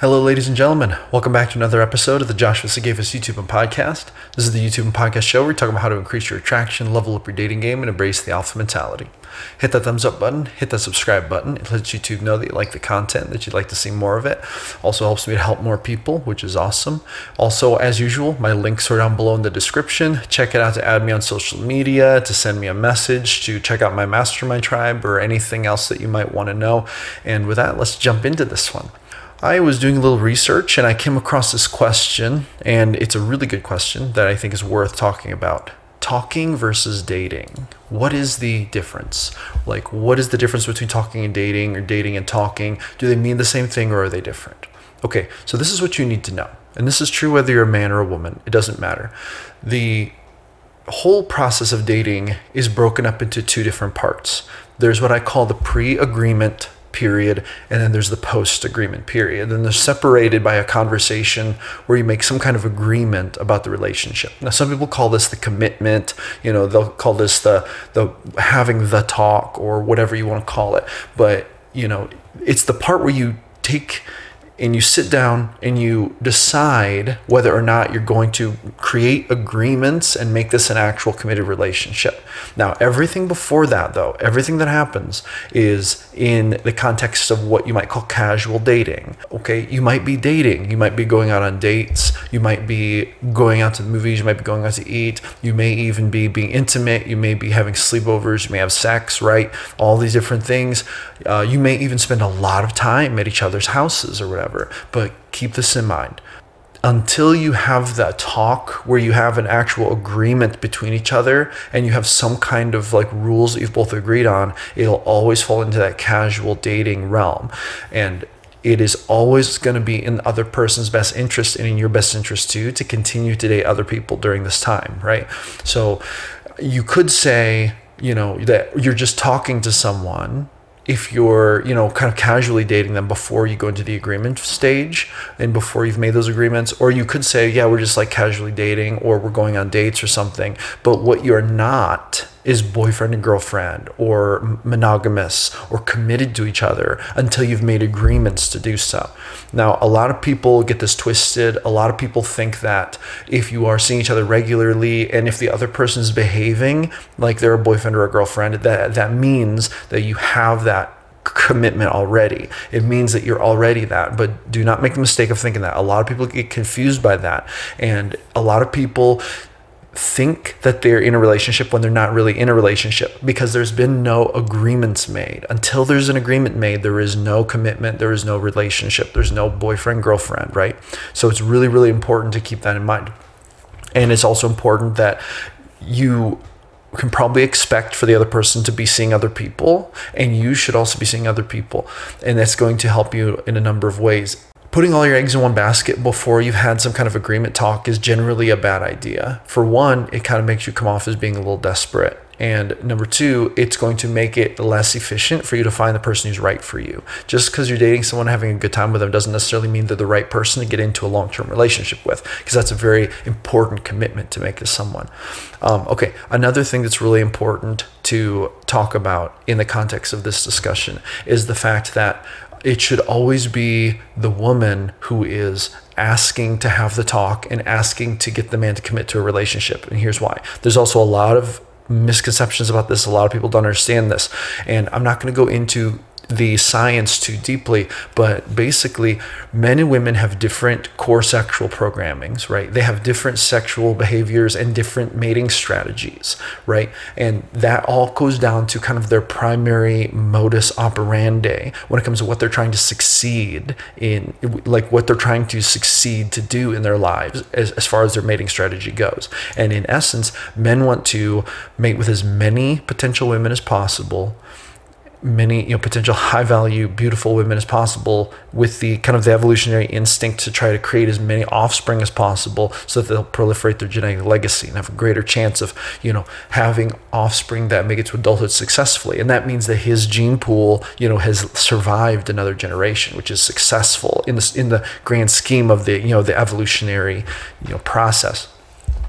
Hello, ladies and gentlemen. Welcome back to another episode of the Joshua Sigafus YouTube and podcast. This is the YouTube and podcast show where we talk about how to increase your attraction, level up your dating game, and embrace the alpha mentality. Hit that thumbs up button, hit that subscribe button. It lets YouTube know that you like the content, that you'd like to see more of it. Also helps me to help more people, which is awesome. Also, as usual, my links are down below in the description. Check it out to add me on social media, to send me a message, to check out my mastermind tribe, or anything else that you might want to know. And with that, let's jump into this one. I was doing a little research and I came across this question, and it's a really good question that I think is worth talking about. Talking versus dating. What is the difference? Like, what is the difference between talking and dating or dating and talking? Do they mean the same thing or are they different? Okay, so this is what you need to know. And this is true whether you're a man or a woman, it doesn't matter. The whole process of dating is broken up into two different parts. There's what I call the pre agreement period and then there's the post agreement period. And they're separated by a conversation where you make some kind of agreement about the relationship. Now some people call this the commitment you know they'll call this the the having the talk or whatever you want to call it. But you know it's the part where you take and you sit down and you decide whether or not you're going to create agreements and make this an actual committed relationship. Now, everything before that, though, everything that happens is in the context of what you might call casual dating. Okay, you might be dating, you might be going out on dates, you might be going out to the movies, you might be going out to eat, you may even be being intimate, you may be having sleepovers, you may have sex, right? All these different things. Uh, you may even spend a lot of time at each other's houses or whatever. But keep this in mind. Until you have that talk where you have an actual agreement between each other and you have some kind of like rules that you've both agreed on, it'll always fall into that casual dating realm. And it is always going to be in the other person's best interest and in your best interest too to continue to date other people during this time, right? So you could say, you know, that you're just talking to someone if you're you know kind of casually dating them before you go into the agreement stage and before you've made those agreements or you could say yeah we're just like casually dating or we're going on dates or something but what you're not is boyfriend and girlfriend or monogamous or committed to each other until you've made agreements to do so. Now, a lot of people get this twisted. A lot of people think that if you are seeing each other regularly and if the other person is behaving like they're a boyfriend or a girlfriend, that that means that you have that commitment already. It means that you're already that, but do not make the mistake of thinking that. A lot of people get confused by that. And a lot of people think that they're in a relationship when they're not really in a relationship because there's been no agreements made. Until there's an agreement made, there is no commitment, there is no relationship, there's no boyfriend, girlfriend, right? So it's really, really important to keep that in mind. And it's also important that you can probably expect for the other person to be seeing other people and you should also be seeing other people and that's going to help you in a number of ways putting all your eggs in one basket before you've had some kind of agreement talk is generally a bad idea. For one, it kind of makes you come off as being a little desperate. And number two, it's going to make it less efficient for you to find the person who's right for you. Just because you're dating someone, having a good time with them, doesn't necessarily mean they're the right person to get into a long term relationship with, because that's a very important commitment to make to someone. Um, okay, another thing that's really important to talk about in the context of this discussion is the fact that it should always be the woman who is asking to have the talk and asking to get the man to commit to a relationship. And here's why. There's also a lot of misconceptions about this. A lot of people don't understand this. And I'm not going to go into the science too deeply, but basically, men and women have different core sexual programmings, right? They have different sexual behaviors and different mating strategies, right? And that all goes down to kind of their primary modus operandi when it comes to what they're trying to succeed in, like what they're trying to succeed to do in their lives as, as far as their mating strategy goes. And in essence, men want to mate with as many potential women as possible many you know potential high value beautiful women as possible with the kind of the evolutionary instinct to try to create as many offspring as possible so that they'll proliferate their genetic legacy and have a greater chance of you know having offspring that make it to adulthood successfully. And that means that his gene pool you know has survived another generation which is successful in the in the grand scheme of the you know the evolutionary you know process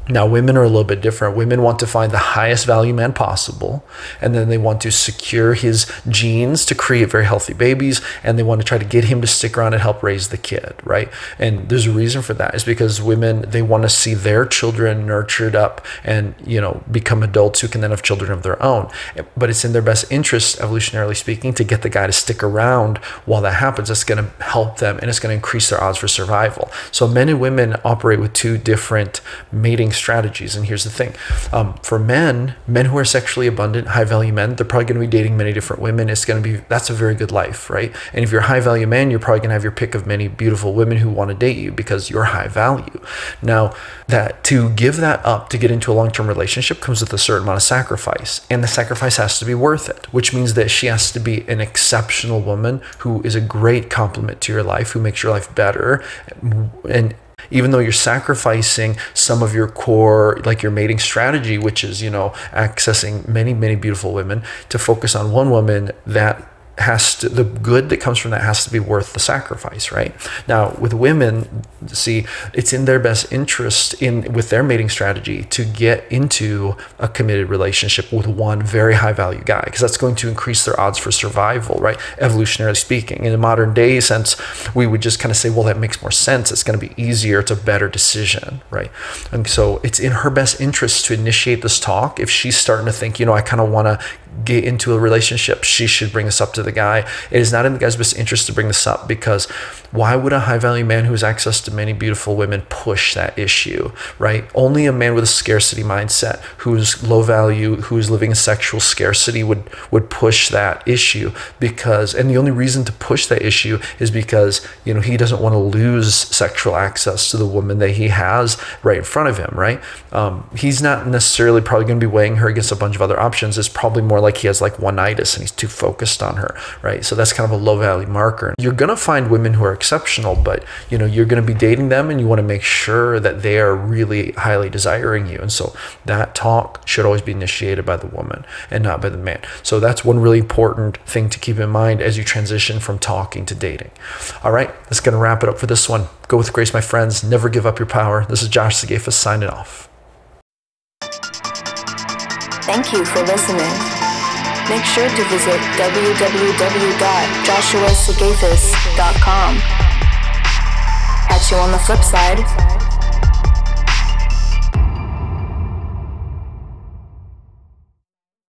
now, women are a little bit different. Women want to find the highest value man possible, and then they want to secure his genes to create very healthy babies, and they want to try to get him to stick around and help raise the kid, right? And there's a reason for that. Is because women they want to see their children nurtured up and you know become adults who can then have children of their own. But it's in their best interest, evolutionarily speaking, to get the guy to stick around while that happens. That's going to help them, and it's going to increase their odds for survival. So men and women operate with two different mating strategies. And here's the thing um, for men, men who are sexually abundant, high value men, they're probably going to be dating many different women. It's going to be, that's a very good life, right? And if you're a high value man, you're probably going to have your pick of many beautiful women who want to date you because you're high value. Now, that to give that up to get into a long term relationship comes with a certain amount of sacrifice. And the sacrifice has to be worth it, which means that she has to be an exceptional woman who is a great complement to your life, who makes your life better. And even though you're sacrificing some of your core like your mating strategy which is you know accessing many many beautiful women to focus on one woman that has to the good that comes from that has to be worth the sacrifice right? Now with women see it's in their best interest in with their mating strategy to get into a committed relationship with one very high value guy because that's going to increase their odds for survival right? Evolutionarily speaking. In a modern day sense we would just kind of say well that makes more sense. It's going to be easier. It's a better decision right? And so it's in her best interest to initiate this talk if she's starting to think you know i kind of want to get into a relationship, she should bring this up to the guy. It is not in the guy's best interest to bring this up because why would a high value man who has access to many beautiful women push that issue, right? Only a man with a scarcity mindset who's low value, who's living in sexual scarcity would would push that issue because and the only reason to push that issue is because, you know, he doesn't want to lose sexual access to the woman that he has right in front of him, right? Um, he's not necessarily probably going to be weighing her against a bunch of other options. It's probably more like he has like oneitis and he's too focused on her, right? So that's kind of a low value marker. You're going to find women who are exceptional, but you know, you're going to be dating them and you want to make sure that they are really highly desiring you. And so that talk should always be initiated by the woman and not by the man. So that's one really important thing to keep in mind as you transition from talking to dating. All right, that's going to wrap it up for this one. Go with grace, my friends. Never give up your power. This is Josh Sigafus signing off. Thank you for listening make sure to visit www.joshuasigafus.com. Catch you on the flip side.